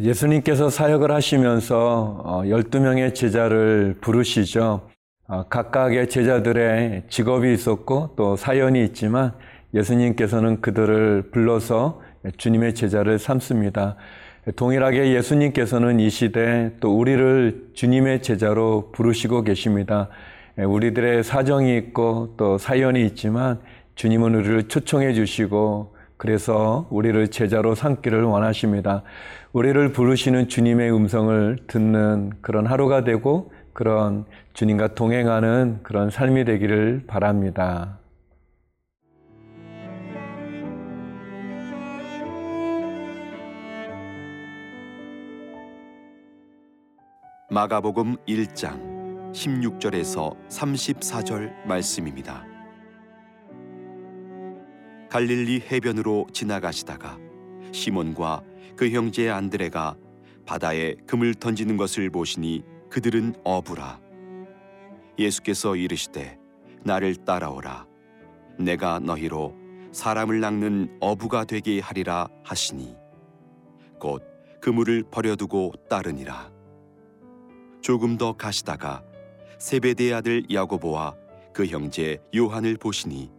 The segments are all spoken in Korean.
예수님께서 사역을 하시면서 12명의 어, 제자를 부르시죠. 어, 각각의 제자들의 직업이 있었고 또 사연이 있지만 예수님께서는 그들을 불러서 주님의 제자를 삼습니다. 동일하게 예수님께서는 이 시대 또 우리를 주님의 제자로 부르시고 계십니다. 우리들의 사정이 있고 또 사연이 있지만 주님은 우리를 초청해 주시고 그래서 우리를 제자로 삼기를 원하십니다. 우리를 부르시는 주님의 음성을 듣는 그런 하루가 되고 그런 주님과 동행하는 그런 삶이 되기를 바랍니다. 마가복음 1장 16절에서 34절 말씀입니다. 갈릴리 해변으로 지나가시다가 시몬과 그 형제 안드레가 바다에 금을 던지는 것을 보시니 그들은 어부라. 예수께서 이르시되 나를 따라오라. 내가 너희로 사람을 낚는 어부가 되게 하리라 하시니 곧 그물을 버려두고 따르니라. 조금 더 가시다가 세베대의 아들 야고보와 그 형제 요한을 보시니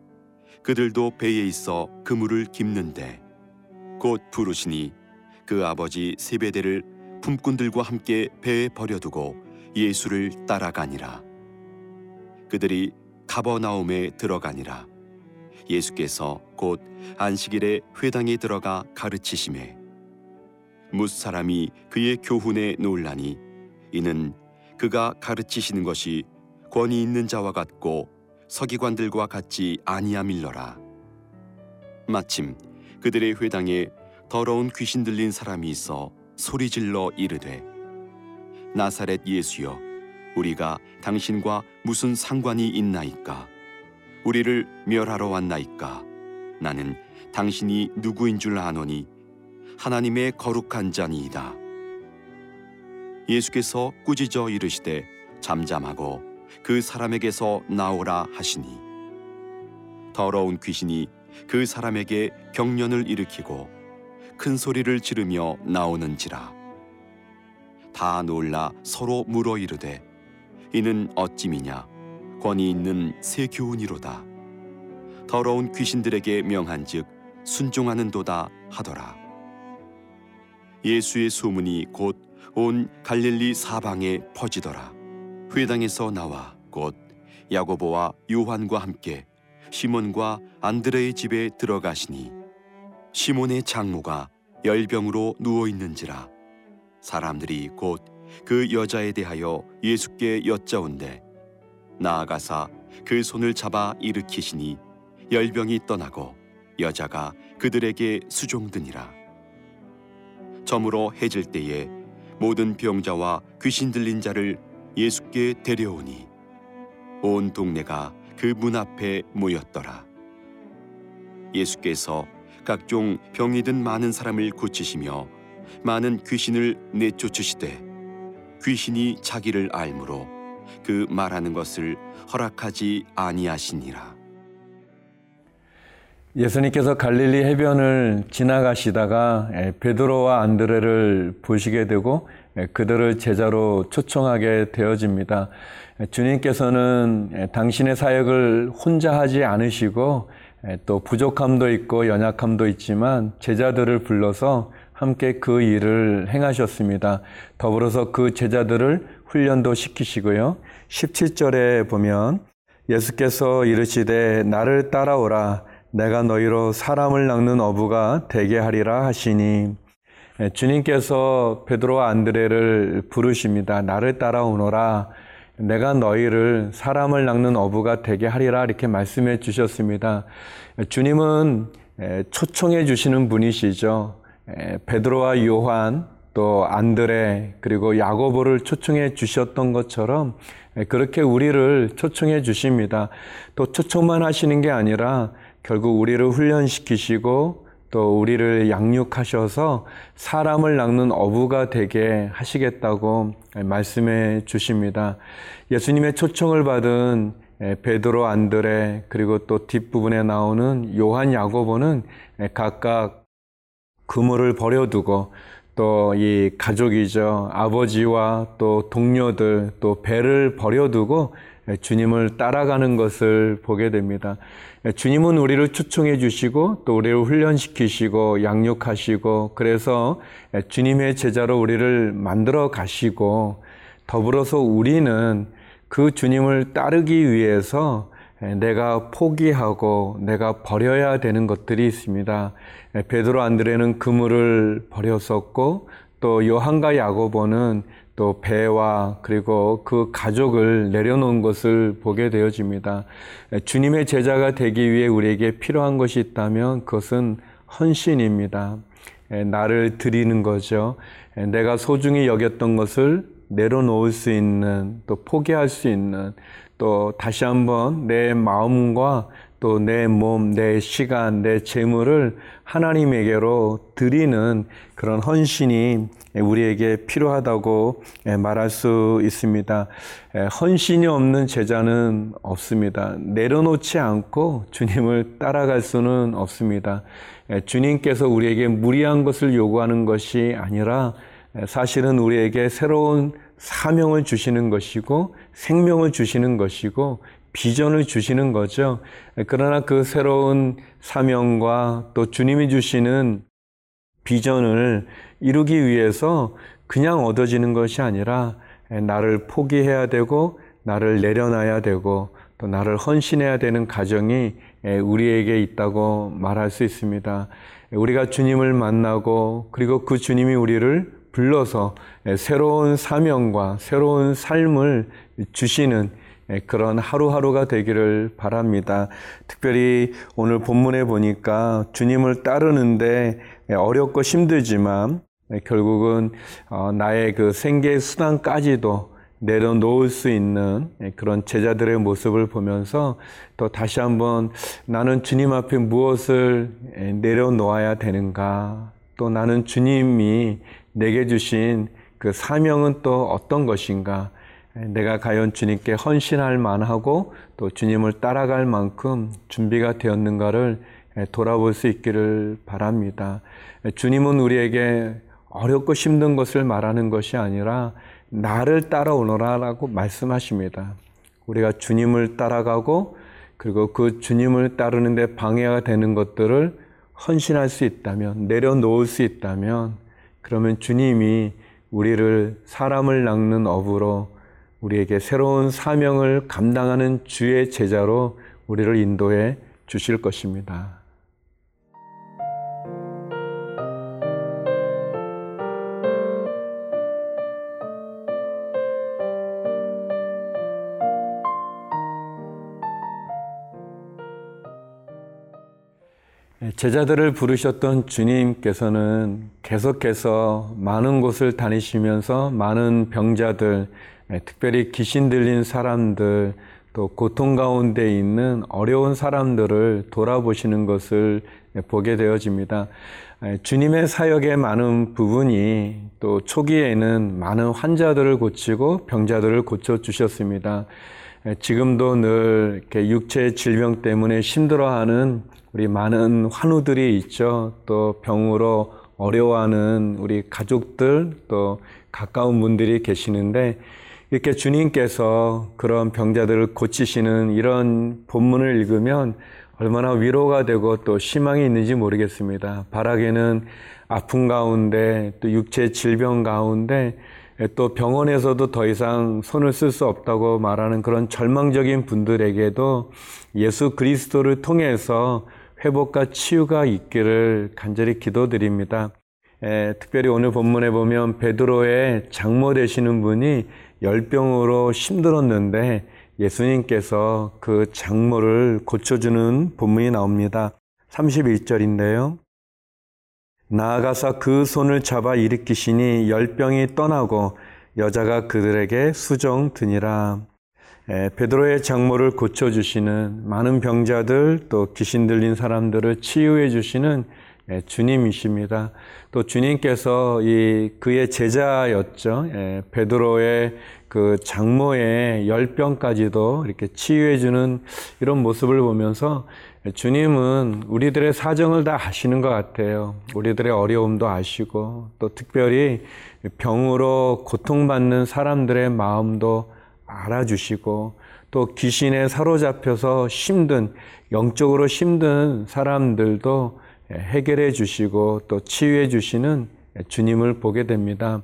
그들도 배에 있어 그물을 깁는데 곧 부르시니 그 아버지 세베대를 품꾼들과 함께 배에 버려두고 예수를 따라가니라 그들이 가버나움에 들어가니라 예수께서 곧 안식일에 회당에 들어가 가르치심에 무 사람이 그의 교훈에 놀라니 이는 그가 가르치시는 것이 권위 있는 자와 같고 서기관들과 같지 아니함일러라. 마침 그들의 회당에 더러운 귀신 들린 사람이 있어 소리질러 이르되 나사렛 예수여 우리가 당신과 무슨 상관이 있나이까? 우리를 멸하러 왔나이까? 나는 당신이 누구인 줄 아노니 하나님의 거룩한 자니이다. 예수께서 꾸짖어 이르시되 잠잠하고 그 사람에게서 나오라 하시니 더러운 귀신이 그 사람에게 경련을 일으키고 큰 소리를 지르며 나오는지라. 다 놀라 서로 물어 이르되 이는 어찌미냐? 권위 있는 새 교훈이로다. 더러운 귀신들에게 명한즉 순종하는도다 하더라. 예수의 소문이 곧 온 갈릴리 사방에 퍼지더라. 회당에서 나와 곧 야고보와 요한과 함께 시몬과 안드레의 집에 들어가시니 시몬의 장모가 열병으로 누워 있는지라 사람들이 곧 그 여자에 대하여 예수께 여짜온대 나아가사 그 손을 잡아 일으키시니 열병이 떠나고 여자가 그들에게 수종드니라 저물어 해질 때에 모든 병자와 귀신 들린 자를 예수께 데려오니 온 동네가 그 문 앞에 모였더라. 예수께서 각종 병이 든 많은 사람을 고치시며 많은 귀신을 내쫓으시되 귀신이 자기를 알므로 그 말하는 것을 허락하지 아니하시니라. 예수님께서 갈릴리 해변을 지나가시다가 베드로와 안드레를 보시게 되고 예, 그들을 제자로 초청하게 되어집니다. 예, 주님께서는 예, 당신의 사역을 혼자 하지 않으시고 또 부족함도 있고 연약함도 있지만 제자들을 불러서 함께 그 일을 행하셨습니다. 더불어서 그 제자들을 훈련도 시키시고요. 17절에 보면 예수께서 이르시되 나를 따라오라 내가 너희로 사람을 낚는 어부가 되게 하리라 하시니 예, 주님께서 베드로와 안드레를 부르십니다. 나를 따라오너라. 내가 너희를 사람을 낚는 어부가 되게 하리라 이렇게 말씀해 주셨습니다. 예, 주님은 예, 초청해 주시는 분이시죠. 베드로와 요한 또 안드레 그리고 야고보를 초청해 주셨던 것처럼 그렇게 우리를 초청해 주십니다. 또 초청만 하시는 게 아니라 결국 우리를 훈련시키시고 또 우리를 양육하셔서 사람을 낚는 어부가 되게 하시겠다고 말씀해 주십니다. 예수님의 초청을 받은 베드로 안드레 그리고 또 뒷부분에 나오는 요한 야고보는 각각 그물을 버려두고 또 이 가족이죠. 아버지와 또 동료들 또 배를 버려두고 주님을 따라가는 것을 보게 됩니다. 주님은 우리를 초청해 주시고 또 우리를 훈련시키시고 양육하시고 그래서 주님의 제자로 우리를 만들어 가시고 더불어서 우리는 그 주님을 따르기 위해서 내가 포기하고 내가 버려야 되는 것들이 있습니다. 베드로 안드레는 그물을 버렸었고 또 요한과 야고보는 또 배와 그리고 그 가족을 내려놓은 것을 보게 되어집니다. 주님의 제자가 되기 위해 우리에게 필요한 것이 있다면 그것은 헌신입니다. 나를 드리는 거죠. 내가 소중히 여겼던 것을 내려놓을 수 있는 또 포기할 수 있는 또 다시 한번 내 마음과 또 내 몸, 내 시간, 내 재물을 하나님에게로 드리는 그런 헌신이 우리에게 필요하다고 말할 수 있습니다. 헌신이 없는 제자는 없습니다. 내려놓지 않고 주님을 따라갈 수는 없습니다. 주님께서 우리에게 무리한 것을 요구하는 것이 아니라 사실은 우리에게 새로운 사명을 주시는 것이고 생명을 주시는 것이고 비전을 주시는 거죠. 그러나 그 새로운 사명과 또 주님이 주시는 비전을 이루기 위해서 그냥 얻어지는 것이 아니라 나를 포기해야 되고 나를 내려놔야 되고 또 나를 헌신해야 되는 가정이 우리에게 있다고 말할 수 있습니다. 우리가 주님을 만나고 그리고 그 주님이 우리를 불러서 새로운 사명과 새로운 삶을 주시는 그런 하루하루가 되기를 바랍니다. 특별히 오늘 본문에 보니까 주님을 따르는데 어렵고 힘들지만 결국은 어, 나의 그 생계 수단까지도 내려놓을 수 있는 그런 제자들의 모습을 보면서 또 다시 한번 나는 주님 앞에 무엇을 내려놓아야 되는가 또 나는 주님이 내게 주신 그 사명은 또 어떤 것인가? 내가 과연 주님께 헌신할 만하고 또 주님을 따라갈 만큼 준비가 되었는가를 돌아볼 수 있기를 바랍니다. 주님은 우리에게 어렵고 힘든 것을 말하는 것이 아니라 나를 따라오너라라고 말씀하십니다. 우리가 주님을 따라가고 그리고 그 주님을 따르는데 방해가 되는 것들을 헌신할 수 있다면, 내려놓을 수 있다면, 그러면 주님이 우리를 사람을 낚는 업으로 우리에게 새로운 사명을 감당하는 주의 제자로 우리를 인도해 주실 것입니다. 제자들을 부르셨던 주님께서는 계속해서 많은 곳을 다니시면서 많은 병자들, 특별히 귀신 들린 사람들, 또 고통 가운데 있는 어려운 사람들을 돌아보시는 것을 보게 되어집니다. 주님의 사역의 많은 부분이 또 초기에는 많은 환자들을 고치고 병자들을 고쳐 주셨습니다. 지금도 늘 육체 질병 때문에 힘들어하는 우리 많은 환우들이 있죠. 또 병으로 어려워하는 우리 가족들 또 가까운 분들이 계시는데 이렇게 주님께서 그런 병자들을 고치시는 이런 본문을 읽으면 얼마나 위로가 되고 또 희망이 있는지 모르겠습니다. 바라게는 아픔 가운데 또 육체 질병 가운데 또 병원에서도 더 이상 손을 쓸 수 없다고 말하는 그런 절망적인 분들에게도 예수 그리스도를 통해서 회복과 치유가 있기를 간절히 기도드립니다. 에, 특별히 오늘 본문에 보면 베드로의 장모 되시는 분이 열병으로 힘들었는데 예수님께서 그 장모를 고쳐주는 본문이 나옵니다. 31절인데요. 나아가서 그 손을 잡아 일으키시니 열병이 떠나고 여자가 그들에게 수정 드니라. 베드로의 장모를 고쳐주시는 많은 병자들 또 귀신 들린 사람들을 치유해 주시는 주님이십니다. 또 주님께서 이 그의 제자였죠. 베드로의 그 장모의 열병까지도 이렇게 치유해 주는 이런 모습을 보면서 주님은 우리들의 사정을 다 아시는 것 같아요. 우리들의 어려움도 아시고 또 특별히 병으로 고통받는 사람들의 마음도 알아주시고 또 귀신에 사로잡혀서 힘든 영적으로 힘든 사람들도 해결해 주시고 또 치유해 주시는 주님을 보게 됩니다.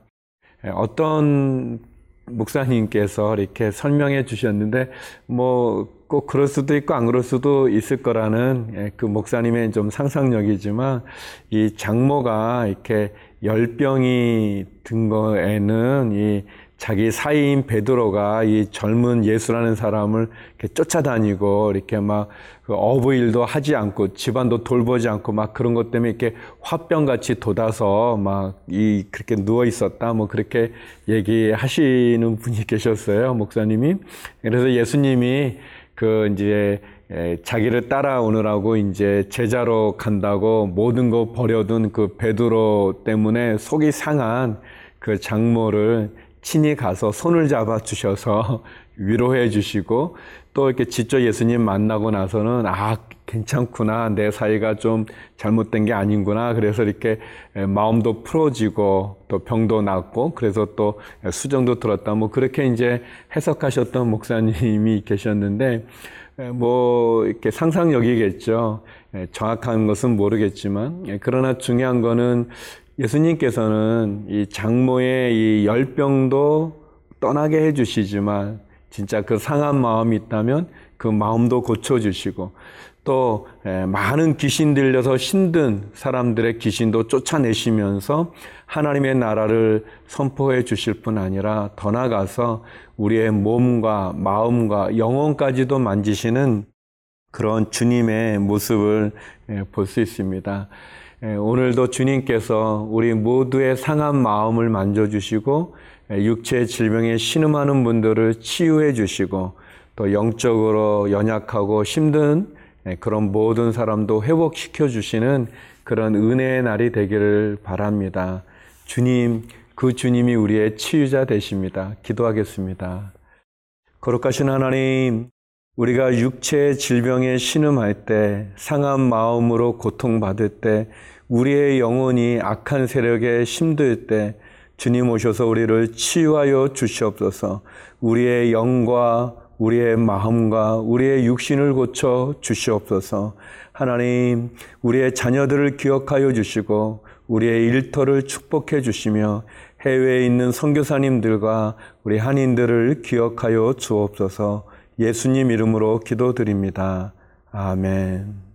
어떤 목사님께서 이렇게 설명해 주셨는데 뭐 꼭 그럴 수도 있고 안 그럴 수도 있을 거라는 그 목사님의 좀 상상력이지만 이 장모가 이렇게 열병이 든 거에는 이 자기 사이인 베드로가 이 젊은 예수라는 사람을 이렇게 쫓아다니고 이렇게 막그 어부 일도 하지 않고 집안도 돌보지 않고 막 그런 것 때문에 이렇게 화병같이 돋아서 막 이 그렇게 누워 있었다 뭐 그렇게 얘기하시는 분이 계셨어요 목사님이. 그래서 예수님이 그 이제 자기를 따라오느라고 이제 제자로 간다고 모든 거 버려둔 그 베드로 때문에 속이 상한 그 장모를 친히 가서 손을 잡아 주셔서 위로해 주시고 또 이렇게 직접 예수님 만나고 나서는 아 괜찮구나. 내 사이가 좀 잘못된 게 아닌구나. 그래서 이렇게 마음도 풀어지고 또 병도 낫고 그래서 또 수정도 들었다. 뭐 그렇게 이제 해석하셨던 목사님이 계셨는데 뭐 이렇게 상상력이겠죠. 정확한 것은 모르겠지만 그러나 중요한 거는 예수님께서는 이 장모의 이 열병도 떠나게 해주시지만 진짜 그 상한 마음이 있다면 그 마음도 고쳐주시고 또 많은 귀신 들려서 힘든 사람들의 귀신도 쫓아내시면서 하나님의 나라를 선포해 주실 뿐 아니라 더 나아가서 우리의 몸과 마음과 영혼까지도 만지시는 그런 주님의 모습을 볼 수 있습니다. 예, 오늘도 주님께서 우리 모두의 상한 마음을 만져주시고 예, 육체 질병에 신음하는 분들을 치유해 주시고 또 영적으로 연약하고 힘든 예, 그런 모든 사람도 회복시켜 주시는 그런 은혜의 날이 되기를 바랍니다. 주님, 그 주님이 우리의 치유자 되십니다. 기도하겠습니다. 거룩하신 하나님, 우리가 육체의 질병에 신음할 때, 상한 마음으로 고통받을 때, 우리의 영혼이 악한 세력에 힘들 때, 주님 오셔서 우리를 치유하여 주시옵소서, 우리의 영과 우리의 마음과 우리의 육신을 고쳐 주시옵소서, 하나님, 우리의 자녀들을 기억하여 주시고, 우리의 일터를 축복해 주시며, 해외에 있는 선교사님들과 우리 한인들을 기억하여 주옵소서, 예수님 이름으로 기도드립니다. 아멘.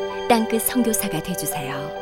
땅끝 성교사가 되주세요